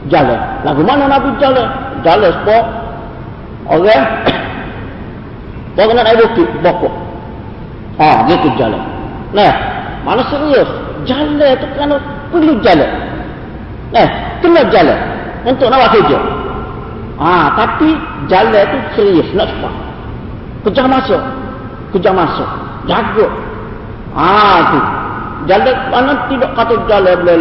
jalan lagu mana Nabi jalan jalan sebab orang orang nak naik bukit bokok ah gitu jalan nah mana serius jalan tu kan perlu jalan Eh, kena jalan untuk nak buat kerja. Ah, tapi jalan tu serius nak cepat. Kejar masuk. Kejar masuk. Jaga. Ah, tu. Jalan mana tidak kata jalan boleh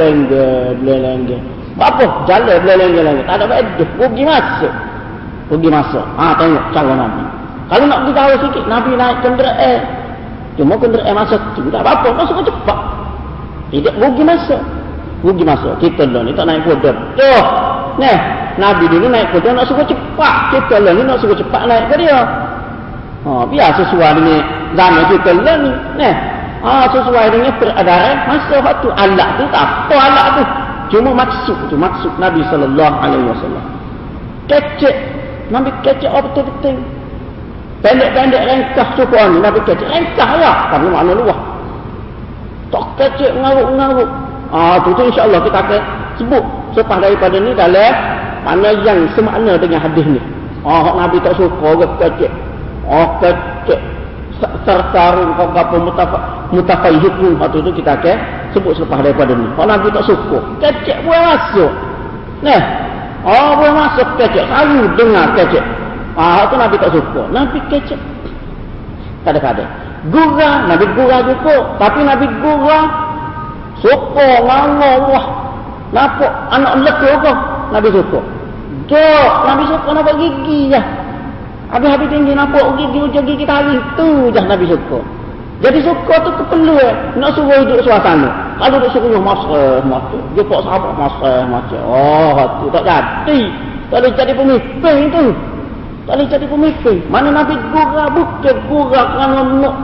lengge. Apa? Jalan lengge lengge. Tak ada beda. Pergi masuk. Pergi masuk. Ah, tengok cara Nabi. Kalau nak pergi tahu sikit, Nabi naik kenderaan. Cuma kenderaan masuk tu. Tak apa-apa. Masuk cepat. Tidak pergi masuk rugi masuk kita lah ni tak naik kuda tuh nah Nabi dulu naik kuda nak suka cepat kita lah ni nak suka cepat naik ke dia ha, biar sesuai dengan zaman kita lah ni nah ha, sesuai dengan peredaran masa waktu alat tu tak apa alat tu cuma maksud tu maksud Nabi SAW kecek. Nabi kecek apa betul-betul pendek-pendek rengkah suku ni Nabi kecek rengkah lah. Tapi mana luah. Tak kecek ngaruk-ngaruk. Ah tu tu insya-Allah kita akan sebut. Selepas daripada ni dalam mana yang semakna dengan hadis ni. Ah Nabi tak suka ke kecek. Oh kecek sarung kau apa mutafa mutafaihikum waktu tu kita akan sebut selepas daripada ni. Kalau Nabi tak suka, kecek boleh masuk. Nah. Oh boleh masuk kecek. Selalu dengar kecek. Ah tu Nabi tak suka. Nabi kecek. Kadang-kadang. Gurah, Nabi gurah juga. Tapi Nabi gurah Suka nganga wah. Nampak anak lekuk ke? Nabi suka. Dok, Nabi suka nampak gigi je. Habis-habis tinggi nampak gigi ujung gigi tarik tu je Nabi suka. Jadi suka tu keperluan. Nak suruh hidup suasana. Kalau dia suruh masa masa. Dia pak sahabat masa masa. Oh, tu tak jadi. Tak boleh jadi pemimpin tu. Tak boleh jadi pemimpin. Mana Nabi gurah bukan gurah kerana nak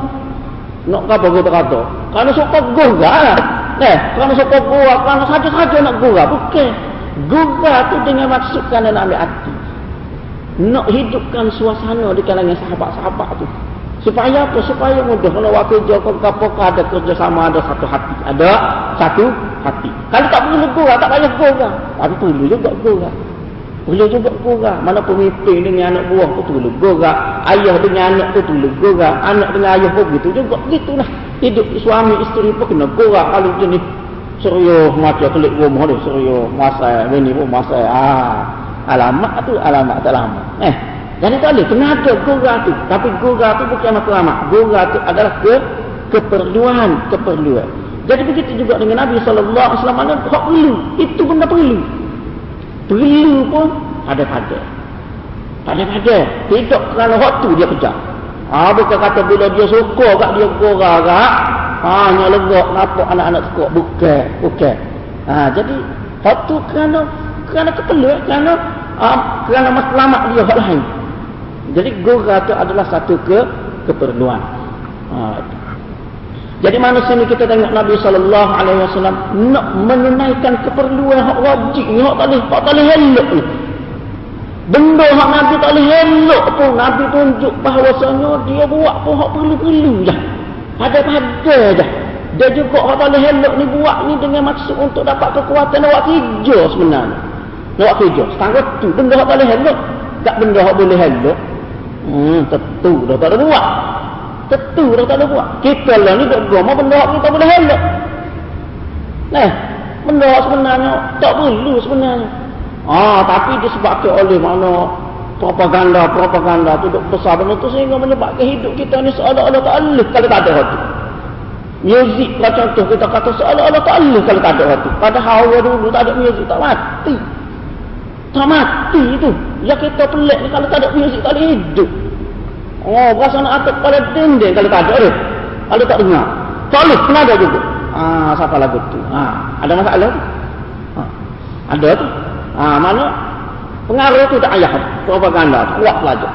nak apa kita kata. Kerana suka gurah lah. Eh, kerana suka gua, kerana saja-saja nak gua. Bukan. Gua tu dengan maksud kerana nak ambil hati. Nak hidupkan suasana di kalangan sahabat-sahabat tu. Supaya apa? Supaya mudah. Kalau waktu kerja kau kapok ada kerjasama, ada satu hati. Ada satu hati. Kalau tak perlu gua, tak payah gua. Tapi perlu juga gua. Perlu juga gua. Mana pemimpin dengan anak buah tu perlu gua. Ayah dengan anak tu perlu gua. Anak dengan ayah pun begitu juga. Begitulah hidup suami isteri pun kena gerak kalau jenis serius macam kelik rumah dia serius masa ini pun masa ah alamat tu alamat tak lama eh Jadi tak boleh. Kena ada gora tu. Tapi gora tu bukan matlamat. Gora tu adalah ke keperluan. Keperluan. Jadi begitu juga dengan Nabi SAW. Mana hak perlu. Itu benda perlu. Perlu pun ada-pada. Pada-pada. Tidak kerana hak tu dia kejar. Ha, bukan kata bila dia suka kat dia gora kat. Ha, legak nampak anak-anak suka. Bukan. Bukan. Ha, jadi hak tu kerana kerana keperluan. Kerana ha, kerana matlamat dia hak lain. Jadi gora itu adalah satu ke keperluan. Ha. Jadi manusia ini kita tengok Nabi sallallahu alaihi wasallam nak menunaikan keperluan hak wajib ni hak boleh hak boleh elok ni. Benda hak Nabi tak boleh elok pun Nabi tunjuk bahawasanya dia buat pun hak perlu-perlu je. Ada-ada je. Dia juga hak tak boleh elok ni buat ni dengan maksud untuk dapat kekuatan buat kerja sebenarnya. Nak buat kerja. Setengah tu benda tak boleh elok. Tak benda hak boleh elok. Hmm, tentu dah tak ada buat. Tentu dah tak ada buat. Kita lah ni duk goma benda ni tak boleh elok. Nah, benda sebenarnya tak perlu sebenarnya. Ah, tapi disebabkan oleh mana propaganda propaganda tu duk besar benda tu sehingga menyebabkan hidup kita ni seolah-olah tak alih kalau tak ada hati. Muzik lah contoh kita kata seolah-olah tak alih kalau tak ada hati. Padahal awal dulu tak ada muzik tak mati. Tak mati itu. Ya kita pelik ni kalau tak ada muzik tak boleh hidup. Oh, berasa nak atuk pada dinding kalau tak ada tu. Kalau tak dengar. Tak boleh, kena ada juga. Ah, siapa lagu tu? Ah, ada masalah tu? Ah, ada tu. Ah, mana? Pengaruh tu tak ayah. Propaganda tu. Kuat pelajar.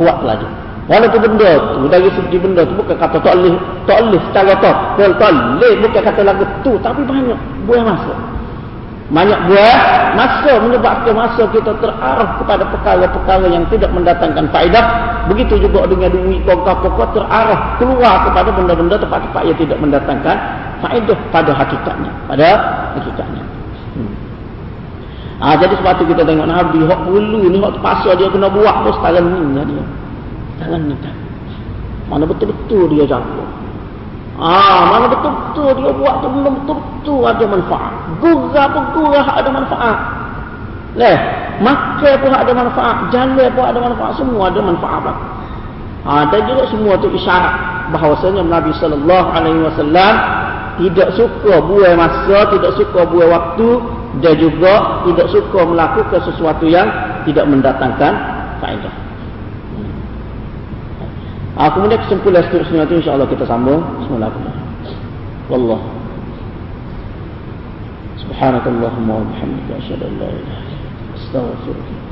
Kuat pelajar. Walaupun benda tu, dari segi benda tu bukan kata tak boleh, tak boleh secara tak. Tak boleh, bukan kata lagu tu. Tapi banyak buah masuk. Banyak buah masa menyebabkan masa kita terarah kepada perkara-perkara yang tidak mendatangkan faedah. Begitu juga dengan duit pokok-pokok terarah keluar kepada benda-benda tempat-tempat yang tidak mendatangkan faedah pada hakikatnya. Pada hakikatnya. Hmm. Ha, jadi sebab itu kita tengok Nabi, hak perlu ni, hak terpaksa dia kena buat pun setara ni dia. Setara ni kan. Mana betul-betul dia jaga. Ah, mana betul-betul dia buat tu belum betul-betul ada manfaat. Gurah pun gurah ada manfaat. Leh, makan pun ada manfaat, jalan pun ada manfaat, semua ada manfaat. Lah. Ah, dan juga semua tu isyarat bahawasanya Nabi sallallahu alaihi wasallam tidak suka buai masa, tidak suka buai waktu dan juga tidak suka melakukan sesuatu yang tidak mendatangkan faedah. Ah, kemudian kesimpulan seterusnya itu insyaAllah kita sambung. Bismillahirrahmanirrahim. Wallah. Subhanakallahumma wa bihamdika illa anta astaghfiruka